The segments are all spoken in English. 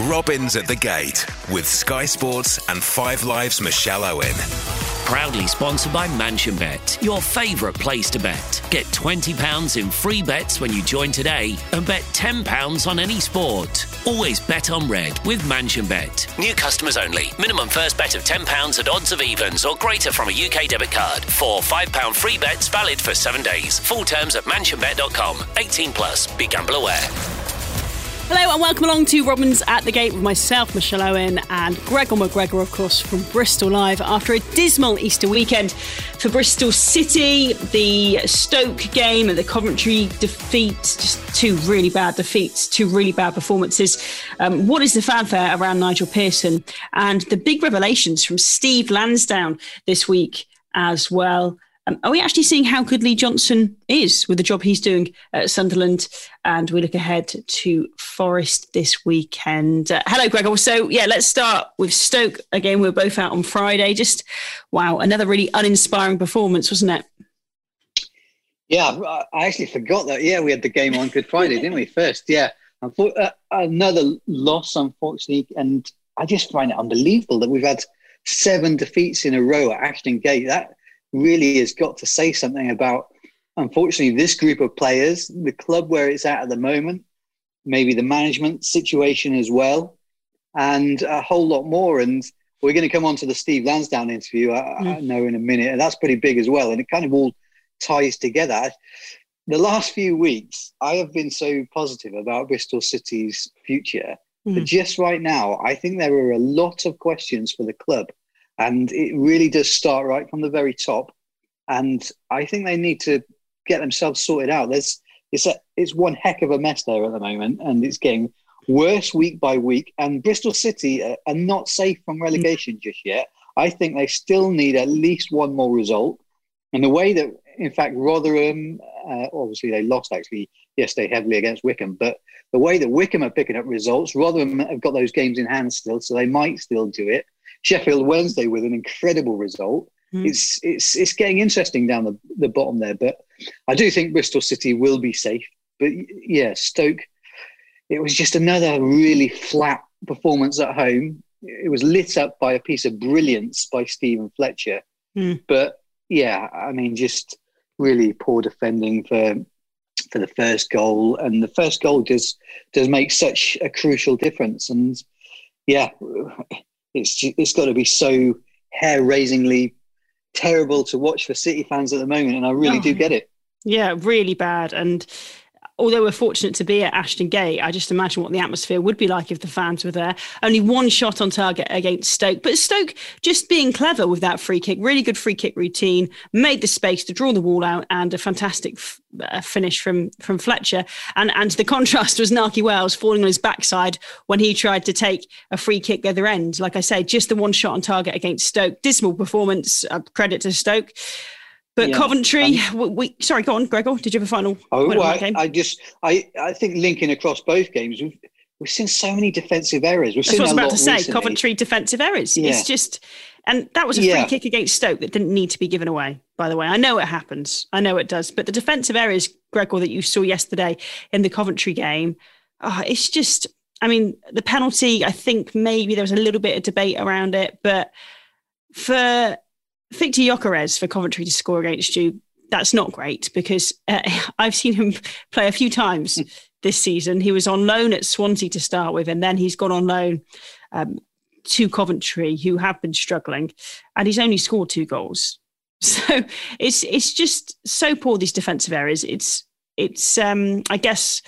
Robins at the Gate with Sky Sports and Five Live's Michelle Owen. Proudly sponsored by Mansion Bet, your favourite place to bet. Get £20 in free bets when you join today and bet £10 on any sport. Always bet on red with Mansion Bet. New customers only. Minimum first bet of £10 at odds of evens or greater from a UK debit card. Four £5 free bets valid for seven days. Full terms at mansionbet.com. 18 plus. Be gamble aware. Hello and welcome along to Robins at the Gate with myself, Michelle Owen, and Gregor McGregor, of course, from Bristol Live after a dismal Easter weekend for Bristol City. The Stoke game and the Coventry defeat, just two really bad defeats, two really bad performances. Um, what is the fanfare around Nigel Pearson? And the big revelations from Steve Lansdown this week as well. Um, are we actually seeing how good Lee Johnson is with the job he's doing at Sunderland? And we look ahead to Forest this weekend. Uh, hello, Gregor. So, yeah, let's start with Stoke. Again, we are both out on Friday. Just, wow, another really uninspiring performance, wasn't it? Yeah, I actually forgot that. Yeah, we had the game on Good Friday, didn't we? First, yeah. Uh, another loss, unfortunately. And I just find it unbelievable that we've had seven defeats in a row at Ashton Gate. That really has got to say something about, unfortunately, this group of players, the club where it's at at the moment, maybe the management situation as well, and a whole lot more. And we're going to come on to the Steve Lansdown interview, I, mm. I know, in a minute, and that's pretty big as well. And it kind of all ties together. The last few weeks, I have been so positive about Bristol City's future. Mm. But just right now, I think there are a lot of questions for the club and it really does start right from the very top. And I think they need to get themselves sorted out. There's it's a, it's one heck of a mess there at the moment, and it's getting worse week by week. And Bristol City are, are not safe from relegation just yet. I think they still need at least one more result. And the way that, in fact, Rotherham, uh, obviously they lost actually yesterday heavily against Wycombe, but the way that Wycombe are picking up results, Rotherham have got those games in hand still, so they might still do it. Sheffield Wednesday with an incredible result. Mm. It's it's it's getting interesting down the, the bottom there, but I do think Bristol City will be safe. But yeah, Stoke, it was just another really flat performance at home. It was lit up by a piece of brilliance by Steven Fletcher. Mm. But yeah, I mean, just really poor defending for for the first goal, and the first goal does does make such a crucial difference. And yeah, it's it's got to be so hair raisingly terrible to watch for City fans at the moment, and I really oh, do get it. Yeah, really bad. And although we're fortunate to be at Ashton Gate, I just imagine what the atmosphere would be like if the fans were there. Only one shot on target against Stoke, but Stoke just being clever with that free kick, really good free kick routine, made the space to draw the wall out, and a fantastic uh, finish from from Fletcher. And and the contrast was Nahki Wells falling on his backside when he tried to take a free kick the other end. Like I say, just the one shot on target against Stoke. Dismal performance. Uh, credit to Stoke. But yeah. Coventry, um, we, sorry, go on, Gregor. Did you have a final? Oh, I, I, just, I, I think linking across both games, we've, we've seen so many defensive errors. We've That's what I was about to say. Recently. Coventry defensive errors. Yeah. It's just, and that was a free yeah. kick against Stoke that didn't need to be given away. By the way, I know it happens. I know it does. But the defensive errors, Gregor, that you saw yesterday in the Coventry game, oh, it's just. I mean, the penalty. I think maybe there was a little bit of debate around it, but for Viktor Gyökeres for Coventry to score against you, that's not great because uh, I've seen him play a few times this season. He was on loan at Swansea to start with, and then he's gone on loan um, to Coventry, who have been struggling, and he's only scored two goals. So it's it's just so poor these defensive areas. It's it's um, I guess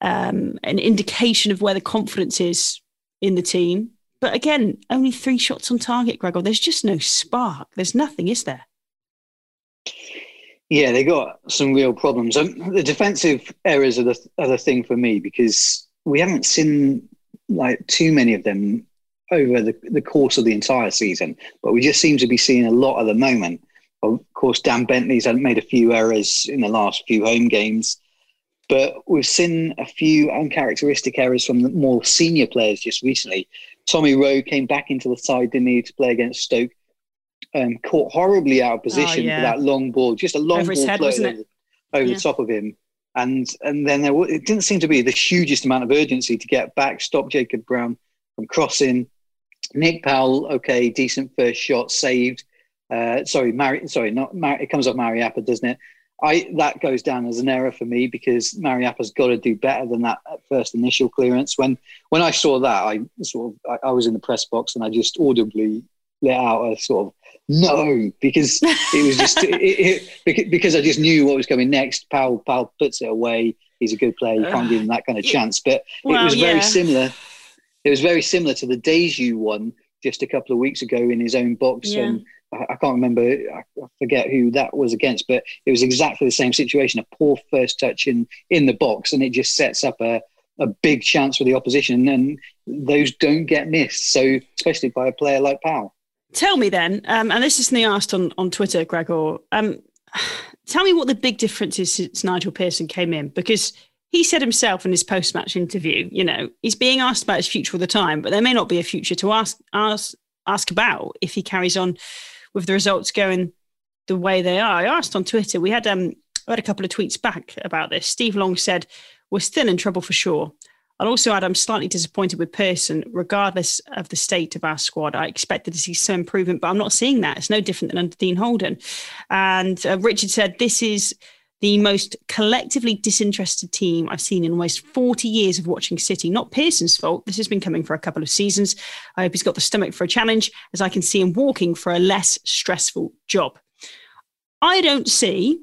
um, an indication of where the confidence is in the team. But again, only three shots on target, Gregor. There's just no spark. There's nothing, is there? Yeah, they got some real problems. Um, the defensive errors are the are thing for me because we haven't seen like too many of them over the, the course of the entire season, but we just seem to be seeing a lot at the moment. Of course, Dan Bentley's made a few errors in the last few home games, but we've seen a few uncharacteristic errors from the more senior players just recently. Tommy Rowe came back into the side, didn't he, to play against Stoke um, caught horribly out of position oh, yeah. for that long ball, just a long over ball head, over, over yeah. the top of him. and and then there it didn't seem to be the hugest amount of urgency to get back, stop Jacob Brown from crossing. Nick Powell, okay, decent first shot, saved. Uh, sorry, Mari, sorry, not Mar- it comes off Mariappa, doesn't it? I that goes down as an error for me because Mariappa's got to do better than that first initial clearance. When when I saw that, I sort of I, I was in the press box and I just audibly let out a sort of no because it was just it, it, because I just knew what was coming next. Powell Powell puts it away. He's a good player. You can't give him that kind of chance. But well, it was very yeah. similar. It was very similar to the Diédhiou one just a couple of weeks ago in his own box. Yeah. And I, I can't remember. I forget who that was against, but it was exactly the same situation. A poor first touch in in the box, and it just sets up a a big chance for the opposition, and those don't get missed. So, especially by a player like Powell. Tell me then, um, and this is something asked on, on Twitter, Gregor. Um, tell me what the big difference is since Nigel Pearson came in, because he said himself in his post match interview, you know, he's being asked about his future all the time, but there may not be a future to ask ask ask about if he carries on with the results going the way they are. I asked on Twitter, we had um I had a couple of tweets back about this. Steve Long said, We're still in trouble for sure. I'll also add I'm slightly disappointed with Pearson, regardless of the state of our squad. I expected to see some improvement, but I'm not seeing that. It's no different than under Dean Holden. And uh, Richard said this is the most collectively disinterested team I've seen in almost 40 years of watching City. Not Pearson's fault. This has been coming for a couple of seasons. I hope he's got the stomach for a challenge, as I can see him walking for a less stressful job. I don't see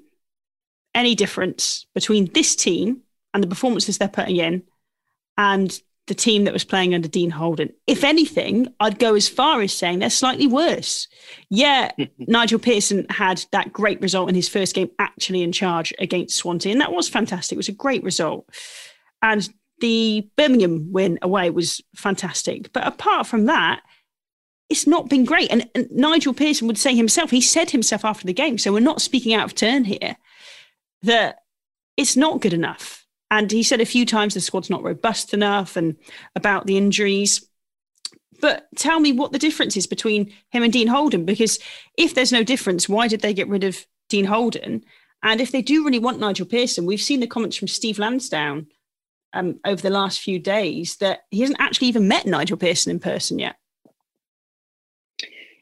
any difference between this team and the performances they're putting in and the team that was playing under Dean Holden. If anything, I'd go as far as saying they're slightly worse. Yeah, Nigel Pearson had that great result in his first game actually in charge against Swansea, and that was fantastic. It was a great result. And the Birmingham win away was fantastic. But apart from that, it's not been great. And, and Nigel Pearson would say himself, he said himself after the game, so we're not speaking out of turn here, that it's not good enough and he said a few times the squad's not robust enough and about the injuries. But tell me what the difference is between him and Dean Holden, because if there's no difference, why did they get rid of Dean Holden? And if they do really want Nigel Pearson, we've seen the comments from Steve Lansdown um, over the last few days that he hasn't actually even met Nigel Pearson in person yet.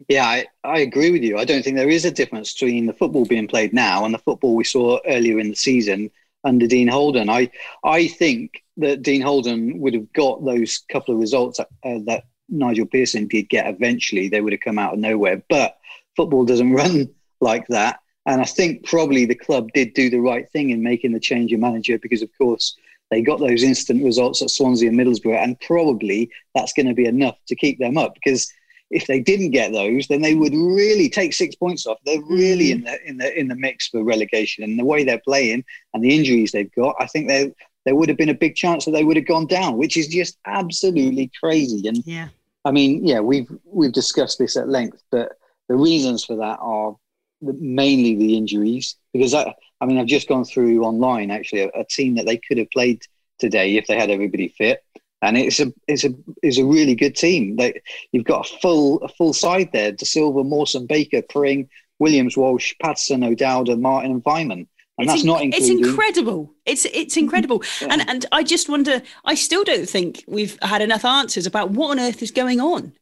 Yeah, I, I agree with you. I don't think there is a difference between the football being played now and the football we saw earlier in the season under Dean Holden. I I think that Dean Holden would have got those couple of results uh, that Nigel Pearson did get eventually. They would have come out of nowhere. But football doesn't run like that. And I think probably the club did do the right thing in making the change of manager because, of course, they got those instant results at Swansea and Middlesbrough. And probably that's going to be enough to keep them up because if they didn't get those, then they would really take six points off. They're really in mm. the in the in the mix for relegation. And the way they're playing and the injuries they've got, I think they there would have been a big chance that they would have gone down, which is just absolutely crazy. And yeah, I mean, yeah, we've we've discussed this at length, but the reasons for that are mainly the injuries. Because I, I mean, I've just gone through online actually a, a team that they could have played today if they had everybody fit and it's a it's a it's a really good team. They, you've got a full a full side there: Dasilva, Mawson, Baker, Pring, Williams, Walsh, Paterson, O'Dowd, and Martin and Weimann. And it's that's not including. It's incredible. It's it's incredible. yeah. And and I just wonder. I still don't think we've had enough answers about what on earth is going on.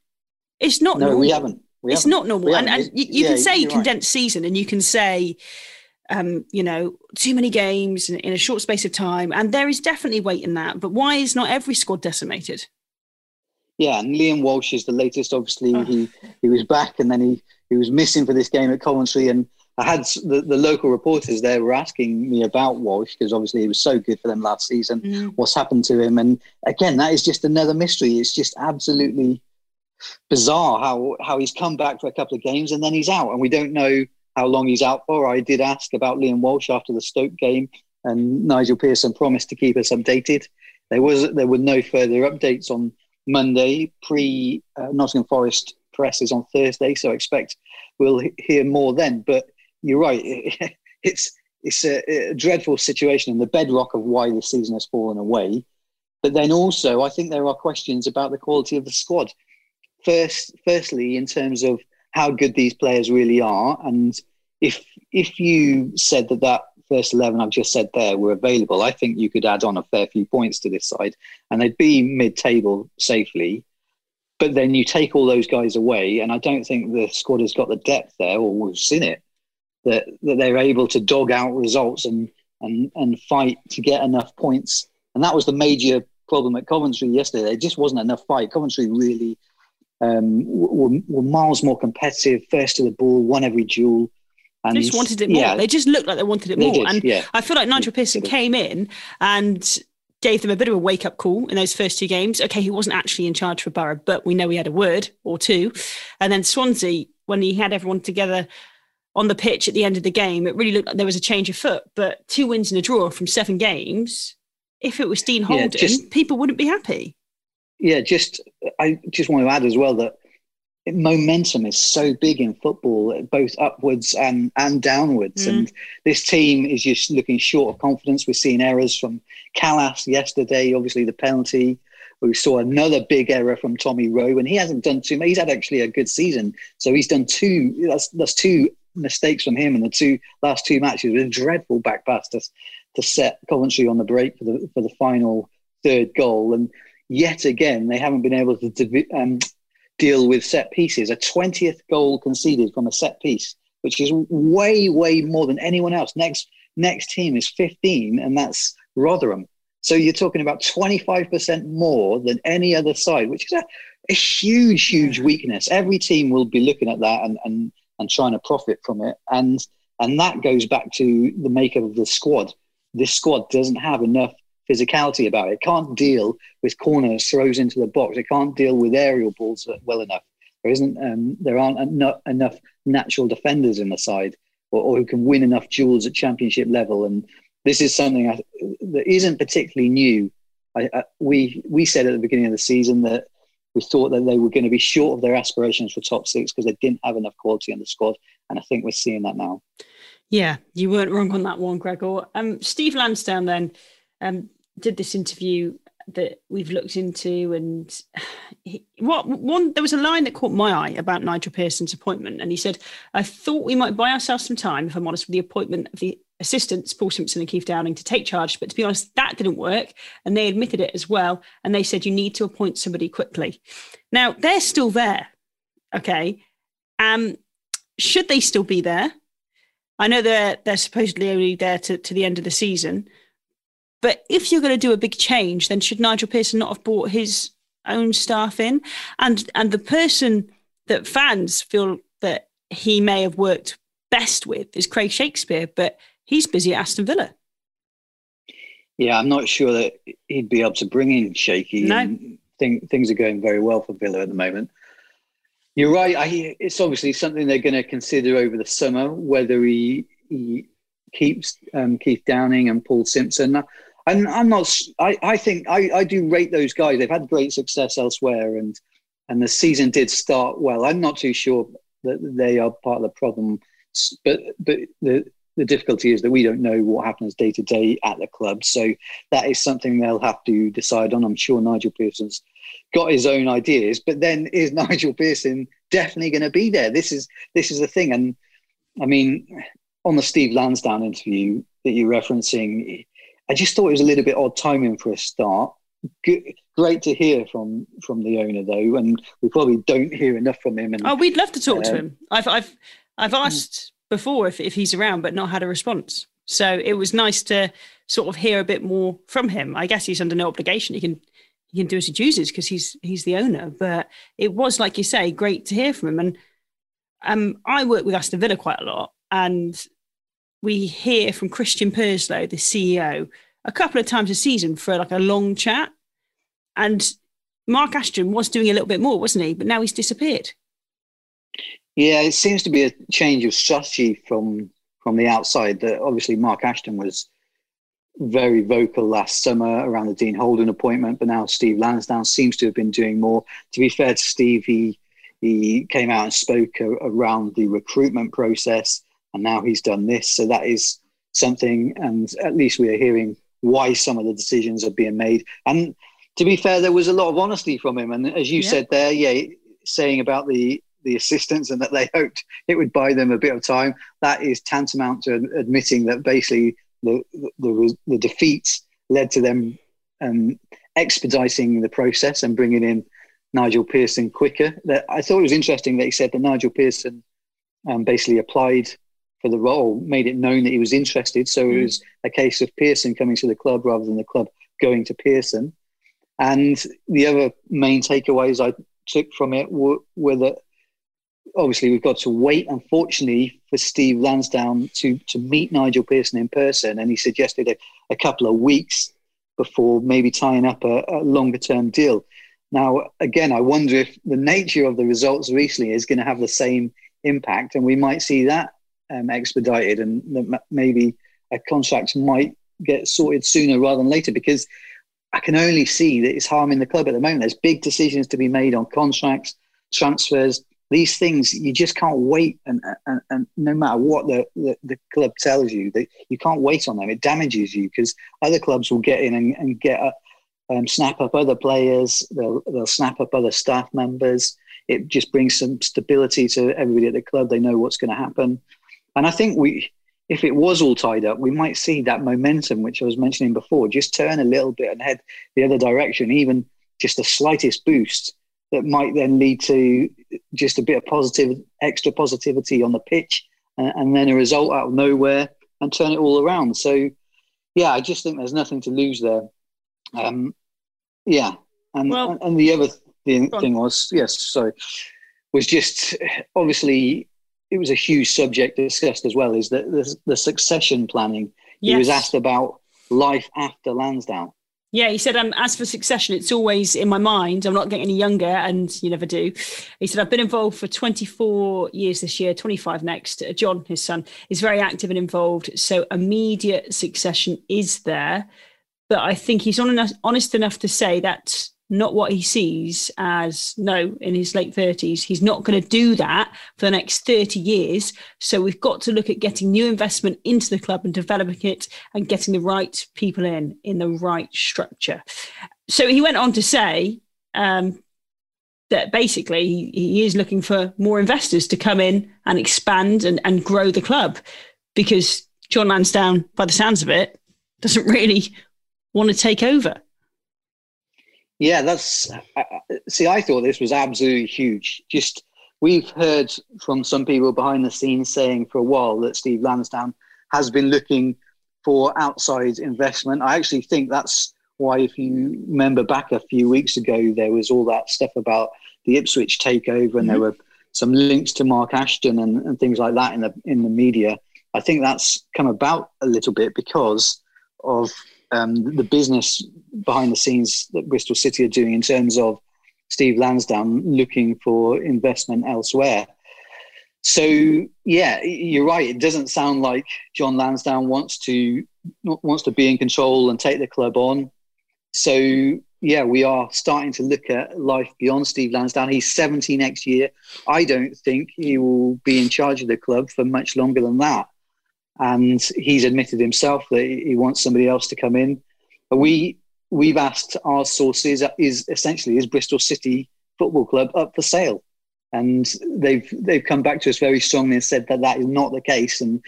It's not. No, normal. we haven't. We it's haven't. not normal. And, and you, you yeah, can say condensed right. season, and you can say um, you know, too many games in, in, a short space of time. And there is definitely weight in that. But why is not every squad decimated? Yeah, and Liam Walsh is the latest. Obviously, oh. he he was back and then he, he was missing for this game at Coventry. And I had the, the local reporters there were asking me about Walsh because obviously he was so good for them last season. Mm. What's happened to him? And again, that is just another mystery. It's just absolutely bizarre how how he's come back for a couple of games and then he's out, and we don't know how long he's out for. I did ask about Liam Walsh after the Stoke game, and Nigel Pearson promised to keep us updated. There was there were no further updates on Monday. Pre uh, Nottingham Forest press is on Thursday, so I expect we'll hear more then. But you're right; it's it's a, a dreadful situation and the bedrock of why this season has fallen away. But then also, I think there are questions about the quality of the squad. First, firstly, in terms of how good these players really are. And if if you said that that first 11 I've just said there were available, I think you could add on a fair few points to this side and they'd be mid table safely. But then you take all those guys away, and I don't think the squad has got the depth there, or we've seen it, that, that they're able to dog out results and, and, and fight to get enough points. And that was the major problem at Coventry yesterday. There just wasn't enough fight. Coventry really um, were, were miles more competitive, first to the ball, won every duel. And, they just wanted it more. Yeah, they just looked like they wanted it more. Did, and yeah. I feel like Nigel Pearson came in and gave them a bit of a wake up call in those first two games. Okay, he wasn't actually in charge for Borough, but we know he had a word or two. And then Swansea, when he had everyone together on the pitch at the end of the game, it really looked like there was a change of foot. But two wins and a draw from seven games, if it was Dean Holden, yeah, just, people wouldn't be happy. Yeah, just I just want to add as well that momentum is so big in football, both upwards and and downwards. Mm. And this team is just looking short of confidence. We're seeing errors from Kalas yesterday, obviously the penalty. We saw another big error from Tommy Rowe, and he hasn't done too much. He's had actually a good season, so he's done two. That's that's two mistakes from him in the two last two matches. With a dreadful back pass to, to set Coventry on the break for the for the final third goal, and yet again they haven't been able to um, deal with set pieces. A 20th goal conceded from a set piece, which is way, way more than anyone else. Next, next team is 15, and that's Rotherham. So you're talking about 25% more than any other side, which is a, a huge, huge weakness. Every team will be looking at that and, and, and trying to profit from it. And, and that goes back to the makeup of the squad. This squad doesn't have enough physicality about it. it. Can't deal with corners, throws into the box. It can't deal with aerial balls well enough. There isn't. Um, there aren't enough, enough natural defenders in the side, or, or, who can win enough duels at championship level. And this is something I, that isn't particularly new. I, I, we we said at the beginning of the season that we thought that they were going to be short of their aspirations for top six because they didn't have enough quality in the squad, and I think we're seeing that now. Yeah, you weren't wrong on that one, Gregor. Um, Steve Lansdown then um, did this interview that we've looked into and he, what one there was a line that caught my eye about Nigel Pearson's appointment and he said I thought we might buy ourselves some time if I'm honest with the appointment of the assistants Paul Simpson and Keith Downing to take charge but to be honest that didn't work and they admitted it as well and they said you need to appoint somebody quickly. Now they're still there okay? Um should they still be there? I know they're they're supposedly only there to, to the end of the season but if you're going to do a big change, then should Nigel Pearson not have brought his own staff in? And and the person that fans feel that he may have worked best with is Craig Shakespeare, but he's busy at Aston Villa. Yeah, I'm not sure that he'd be able to bring in Shaky. No. Think, things are going very well for Villa at the moment. You're right. I, it's obviously something they're going to consider over the summer whether he, he keeps um, Keith Downing and Paul Simpson. I'm, I'm not. I, I think I, I do rate those guys. They've had great success elsewhere, and and the season did start well. I'm not too sure that they are part of the problem, but but the the difficulty is that we don't know what happens day to day at the club. So that is something they'll have to decide on. I'm sure Nigel Pearson's got his own ideas, but then is Nigel Pearson definitely going to be there? This is this is the thing, and I mean, on the Steve Lansdown interview that you're referencing, I just thought it was a little bit odd timing for a start. Good, great to hear from from the owner though, and we probably don't hear enough from him. And, oh, we'd love to talk to him. I've I've I've asked before if, if he's around, but not had a response. So it was nice to sort of hear a bit more from him. I guess he's under no obligation. He can he can do as he chooses because he's he's the owner. But it was like you say, great to hear from him. And um, I work with Aston Villa quite a lot, and we hear from Christian Purslow, the CEO, a couple of times a season for like a long chat. And Mark Ashton was doing a little bit more, wasn't he? But now he's disappeared. Yeah, it seems to be a change of strategy from from the outside. That obviously Mark Ashton was very vocal last summer around the Dean Holden appointment, but now Steve Lansdown seems to have been doing more. To be fair to Steve, he he came out and spoke around the recruitment process and now he's done this. So that is something, and at least we are hearing why some of the decisions are being made. And to be fair, there was a lot of honesty from him. And as you yeah. said there, yeah, saying about the the assistants and that they hoped it would buy them a bit of time. That is tantamount to admitting that basically the the, the defeats led to them um, expediting the process and bringing in Nigel Pearson quicker. That I thought it was interesting that he said that Nigel Pearson um, basically applied for the role, made it known that he was interested. So mm. it was a case of Pearson coming to the club rather than the club going to Pearson. And the other main takeaways I took from it were, were that obviously we've got to wait, unfortunately, for Steve Lansdown to to meet Nigel Pearson in person, and he suggested a, a couple of weeks before maybe tying up a, a longer term deal. Now, again, I wonder if the nature of the results recently is going to have the same impact, and we might see that um, expedited, and maybe a contract might get sorted sooner rather than later because I can only see that it's harming the club at the moment. There's big decisions to be made on contracts, transfers, these things. You just can't wait, and, and, and no matter what the, the, the, club tells you, that you can't wait on them. It damages you because other clubs will get in and, and get a, um, snap up other players. They'll they'll snap up other staff members. It just brings some stability to everybody at the club. They know what's going to happen, and I think we if it was all tied up, we might see that momentum, which I was mentioning before, just turn a little bit and head the other direction, even just the slightest boost that might then lead to just a bit of positive, extra positivity on the pitch, and, and then a result out of nowhere and turn it all around. So, yeah, I just think there's nothing to lose there. Um, yeah, and well, and the other thing, thing was yes, sorry, was just obviously it was a huge subject discussed as well is that the, the succession planning. Yes. He was asked about life after Lansdown. Yeah, he said, um, as for succession, it's always in my mind. I'm not getting any younger, and you never do. He said, I've been involved for 24 years this year, 25 next. Uh, John, his son, is very active and involved. So immediate succession is there. But I think he's honest enough to say that not what he sees as no in his late 30s he's not going to do that for the next 30 years. So we've got to look at getting new investment into the club and developing it and getting the right people in in the right structure. So he went on to say um, that basically he, is looking for more investors to come in and expand and, and grow the club because john lansdown by the sounds of it doesn't really want to take over yeah, that's see. I thought this was absolutely huge. Just we've heard from some people behind the scenes saying for a while that Steve Lansdown has been looking for outside investment. I actually think that's why, if you remember back a few weeks ago, there was all that stuff about the Ipswich takeover, and mm-hmm. there were some links to Mark Ashton and, and things like that in the in the media. I think that's come about a little bit because of um, the business behind the scenes that Bristol City are doing in terms of Steve Lansdown looking for investment elsewhere. So yeah, you're right. It doesn't sound like John Lansdown wants to wants to be in control and take the club on. So yeah, we are starting to look at life beyond Steve Lansdown. He's 70 next year. I don't think he will be in charge of the club for much longer than that and he's admitted himself that he wants somebody else to come in. We we've asked our sources is essentially is Bristol City Football Club up for sale, and they've they've come back to us very strongly and said that that is not the case. And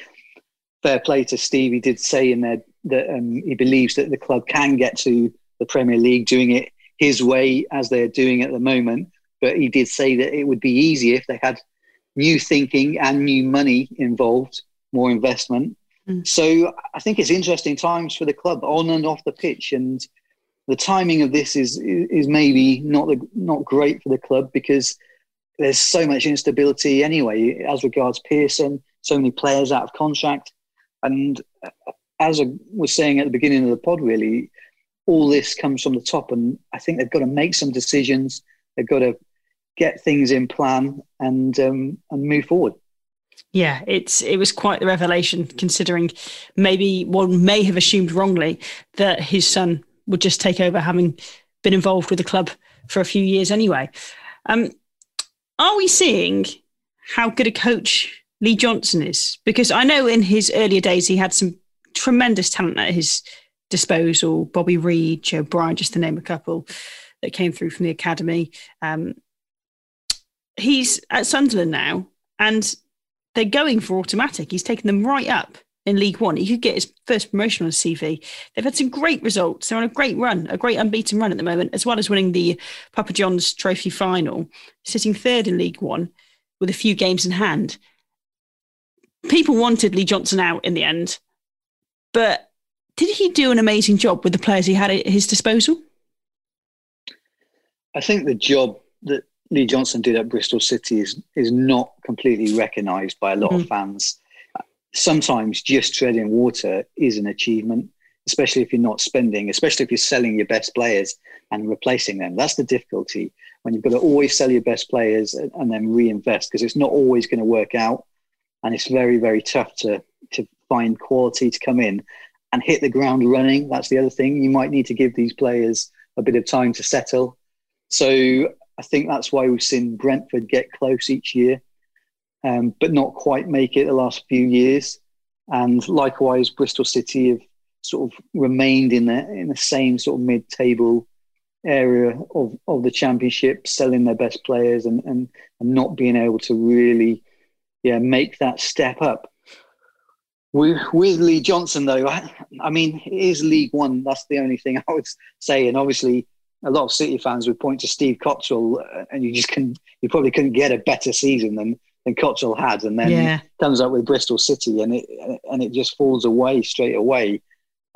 fair play to Steve, he did say in there that um, he believes that the club can get to the Premier League doing it his way as they're doing at the moment. But he did say that it would be easier if they had new thinking and new money involved more investment. Mm. So I think it's interesting times for the club on and off the pitch, and the timing of this is is maybe not the, not great for the club because there's so much instability anyway as regards Pearson. So many players out of contract, and as I was saying at the beginning of the pod, really, all this comes from the top, and I think they've got to make some decisions. They've got to get things in plan and um, and move forward. Yeah, it's it was quite the revelation considering maybe one may have assumed wrongly that his son would just take over having been involved with the club for a few years anyway. Um, are we seeing how good a coach Lee Johnson is? Because I know in his earlier days he had some tremendous talent at his disposal. Bobby Reid, Joe Bryan, just to name a couple that came through from the academy. Um, he's at Sunderland now, and they're going for automatic. He's taken them right up in League One. He could get his first promotion on his CV. They've had some great results. They're on a great run, a great unbeaten run at the moment, as well as winning the Papa John's Trophy final, sitting third in League One with a few games in hand. People wanted Lee Johnson out in the end, but did he do an amazing job with the players he had at his disposal? I think the job that Lee Johnson did at Bristol City is is not completely recognised by a lot mm. of fans. Sometimes just treading water is an achievement, especially if you're not spending, especially if you're selling your best players and replacing them. That's the difficulty when you've got to always sell your best players and, and then reinvest because it's not always going to work out, and it's very very tough to to find quality to come in and hit the ground running. That's the other thing. You might need to give these players a bit of time to settle. So I think that's why we've seen Brentford get close each year, um, but not quite make it the last few years. And likewise, Bristol City have sort of remained in the in the same sort of mid-table area of, of the championship, selling their best players and, and and not being able to really, yeah, make that step up. With, with Lee Johnson, though, I, I mean, it is League One. That's the only thing I would say. And obviously, a lot of City fans would point to Steve Cotterill, uh, and you just can you probably couldn't get a better season than than Cotterill had, and then yeah. comes up with Bristol City, and it and it just falls away straight away.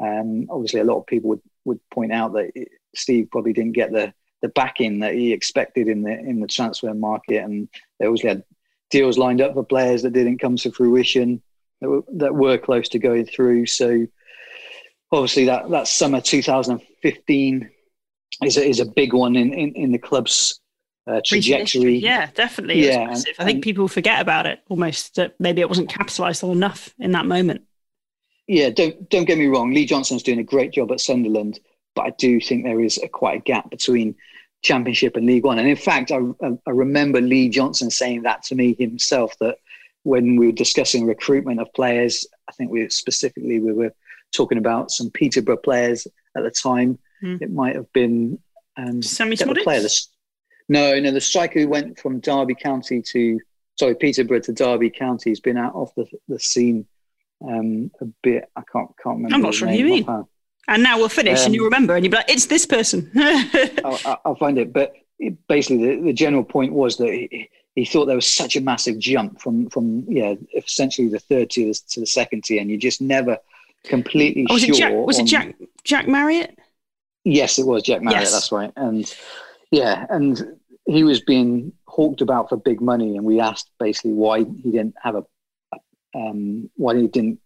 Um, obviously, a lot of people would would point out that it, Steve probably didn't get the the backing that he expected in the in the transfer market, and they obviously had deals lined up for players that didn't come to fruition that were, that were close to going through. So obviously that that summer 2015 is a, is a big one in, in, in the club's uh, trajectory. Yeah, definitely. Yeah, and, I think people forget about it almost that maybe it wasn't capitalised on enough in that moment. Yeah, don't don't get me wrong. Lee Johnson's doing a great job at Sunderland, but I do think there is a, quite a gap between Championship and League One. And in fact, I, I remember Lee Johnson saying that to me himself that when we were discussing recruitment of players, I think we specifically we were talking about some Peterborough players at the time Mm. It might have been um? Player, the, no, no, the striker who went from Derby County to sorry Peterborough to Derby County has been out of the, the scene um, a bit. I can't can't remember. I'm not sure who you mean. And now we'll finish, um, and you remember, and you'll be like, "It's this person." I'll, I'll, find it, but it, basically, the, the, general point was that he, he, thought there was such a massive jump from from yeah, essentially the third tier to the second tier, and you just never completely oh, was sure. It Jack, was on, it Jack Jack Marriott? Yes, it was Jack Marriott. Yes. That's right. And yeah, and he was being hawked about for big money, and we asked basically why he didn't have a, um, why he didn't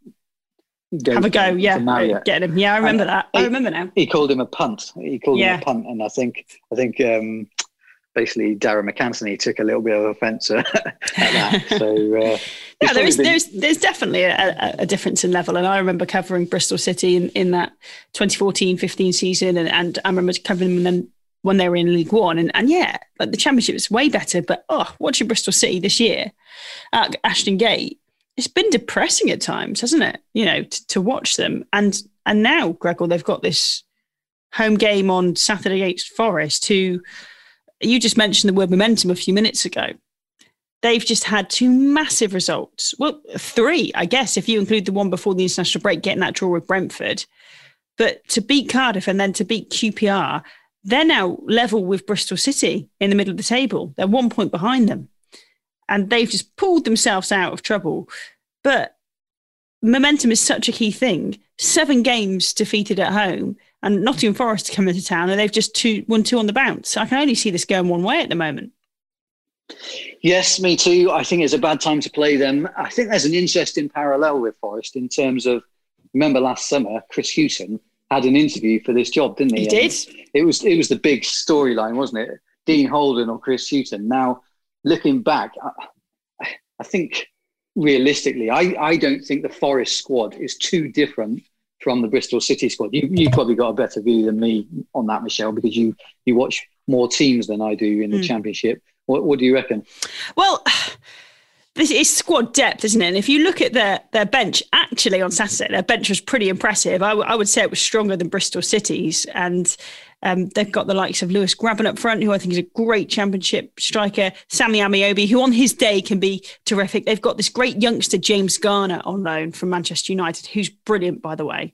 go have a go. Yeah, get him. Yeah, I remember and that. I remember now. He called him a punt. He called yeah. him a punt, and I think I think um, basically Darragh MacAnthony took a little bit of offence at that. So uh, yeah, there's been... there's there's definitely a, a, difference in level, and I remember covering Bristol City in, in that 2014-15 season, and, and I remember covering them when they were in League One, and and yeah, like the Championship is way better. But oh, watching Bristol City this year at Ashton Gate, it's been depressing at times, hasn't it? You know, to, to watch them, and and now Gregor, they've got this home game on Saturday against Forest, who you just mentioned the word momentum a few minutes ago. They've just had two massive results. Well, three, I guess, if you include the one before the international break, getting that draw with Brentford. But to beat Cardiff and then to beat QPR, they're now level with Bristol City in the middle of the table. They're one point behind them. And they've just pulled themselves out of trouble. But momentum is such a key thing. Seven games defeated at home and Nottingham Forest come into town and they've just two, won two on the bounce. I can only see this going one way at the moment. Yes, me too. I think it's a bad time to play them. I think there's an interesting parallel with Forest in terms of remember last summer Chris Hughton had an interview for this job, didn't he? He did. it was it was the big storyline, wasn't it? Dean Holden or Chris Hughton. Now, looking back, I, I think realistically, I, I don't think the Forest squad is too different from the Bristol City squad. You you probably got a better view than me on that, Michelle, because you you watch more teams than I do in the mm. Championship. What what do you reckon? Well. This is squad depth, isn't it? And if you look at their their bench, actually on Saturday, their bench was pretty impressive. I, w- I would say it was stronger than Bristol City's, and Um, they've got the likes of Lewis Grabban up front, who I think is a great championship striker. Sammy Ameobi, who on his day can be terrific. They've got this great youngster, James Garner, on loan from Manchester United, who's brilliant, by the way.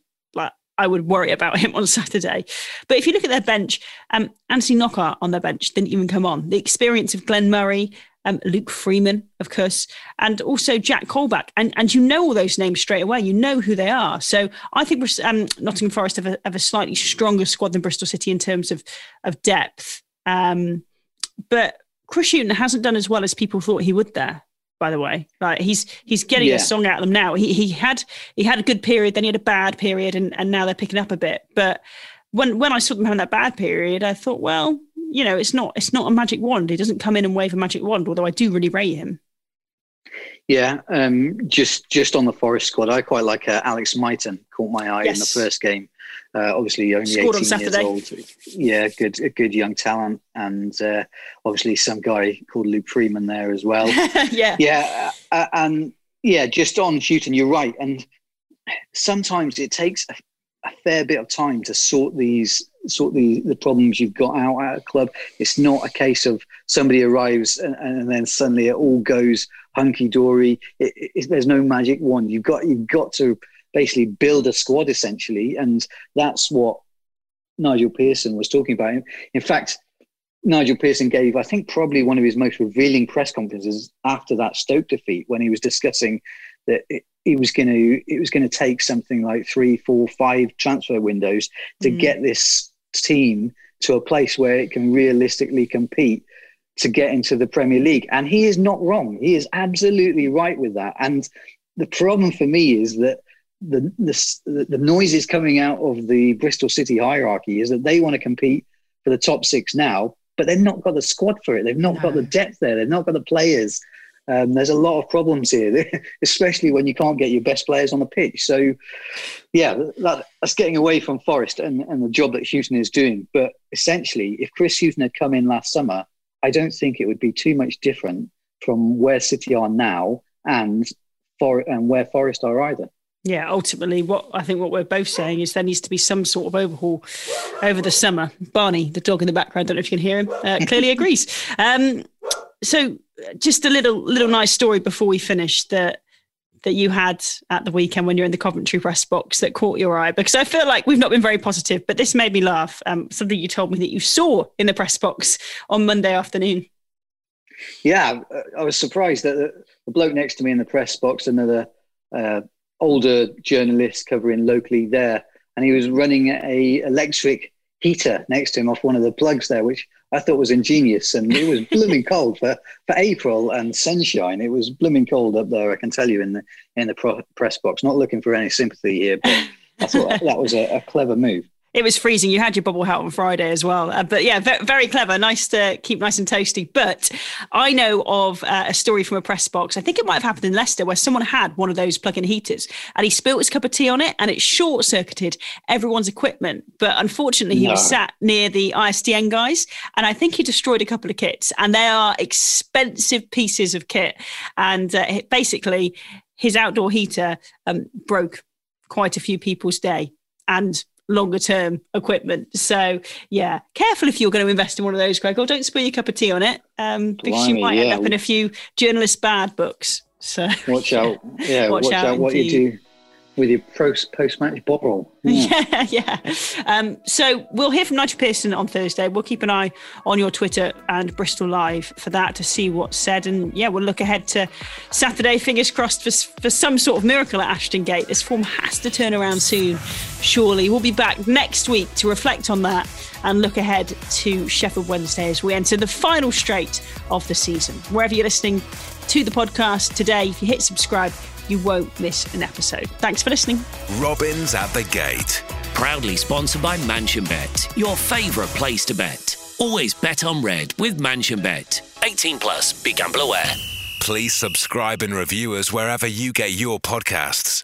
I would worry about him on Saturday. But if you look at their bench, um, Anthony Knockaert on their bench didn't even come on. The experience of Glenn Murray, um, Luke Freeman, of course, and also Jack Colback. And, and you know all those names straight away. You know who they are. So I think um, Nottingham Forest have a, have a, slightly stronger squad than Bristol City in terms of, of depth. Um, but Chris Hughton hasn't done as well as people thought he would there. By the way, like he's he's getting yeah. a song out of them now. He he had he had a good period, then he had a bad period, and, and now they're picking up a bit. But when when I saw them having that bad period, I thought, well, you know, it's not it's not a magic wand. He doesn't come in and wave a magic wand. Although I do really rate him. Yeah, um, just just on the Forest squad, I quite like uh, Alex Mighten. Caught my eye yes. in the first game. Uh, obviously, only Scored eighteen years old. Yeah, good, a good young talent, and uh, obviously some guy called Luke Freeman there as well. yeah, yeah, uh, and yeah, just on shooting, you're right. And sometimes it takes a, a fair bit of time to sort these sort the, the problems you've got out at a club. It's not a case of somebody arrives and, and then suddenly it all goes hunky dory. there's no magic wand. You've got you've got to basically build a squad essentially, and that's what Nigel Pearson was talking about. In fact, Nigel Pearson gave, I think, probably one of his most revealing press conferences after that Stoke defeat when he was discussing that it, it was going to it was going to take something like three, four, five transfer windows to mm. get this team to a place where it can realistically compete to get into the Premier League. And he is not wrong. He is absolutely right with that. And the problem for me is that the, the, the noises coming out of the Bristol City hierarchy is that they want to compete for the top six now, but they've not got the squad for it. They've not no. got the depth there. They've not got the players. Um, there's a lot of problems here, especially when you can't get your best players on the pitch. So, yeah, that, that's getting away from Forest and, and the job that Hughton is doing. But essentially, if Chris Hughton had come in last summer, I don't think it would be too much different from where City are now and for and where Forest are either. Yeah, ultimately, what I think what we're both saying is there needs to be some sort of overhaul over the summer. Barney, the dog in the background, I don't know if you can hear him, uh, clearly agrees. Um, so, just a little little nice story before we finish that that you had at the weekend when you're in the Coventry press box that caught your eye? Because I feel like we've not been very positive, but this made me laugh. Um, something you told me that you saw in the press box on Monday afternoon. Yeah, I was surprised that the, the bloke next to me in the press box, another uh, older journalist covering locally there, and he was running a electric heater next to him off one of the plugs there, which I thought was ingenious. And it was blooming cold for, for April and sunshine. It was blooming cold up there, I can tell you, in the in the pro- press box. Not looking for any sympathy here, but I thought that was a, a clever move. It was freezing. You had your bubble hat on Friday as well. Uh, but yeah, very, very, clever. Nice to keep nice and toasty. But I know of uh, a story from a press box. I think it might have happened in Leicester where someone had one of those plug in heaters and he spilt his cup of tea on it and it short circuited everyone's equipment. But unfortunately, he no. was sat near the ISDN guys and I think he destroyed a couple of kits. And they are expensive pieces of kit. And uh, basically, his outdoor heater um, broke quite a few people's day. And longer term equipment. So yeah, careful if you're going to invest in one of those, Greg, or don't spill your cup of tea on it um, because Blimey, you might yeah. end up in a few journalist bad books. So watch out, yeah, watch, watch out, out what you do with your post post match bottle. Yeah, yeah. yeah. Um, so we'll hear from Nigel Pearson on Thursday. We'll keep an eye on your Twitter and Bristol Live for that to see what's said. And yeah, we'll look ahead to Saturday. Fingers crossed for for some sort of miracle at Ashton Gate. This form has to turn around soon. Surely we'll be back next week to reflect on that and look ahead to Sheffield Wednesday as we enter the final straight of the season. Wherever you're listening to the podcast today, if you hit subscribe you won't miss an episode. Thanks for listening. Robins at the Gate. Proudly sponsored by Mansion Bet, your favourite place to bet. Always bet on red with Mansion Bet. 18 plus, BeGambleAware. Please subscribe and review us wherever you get your podcasts.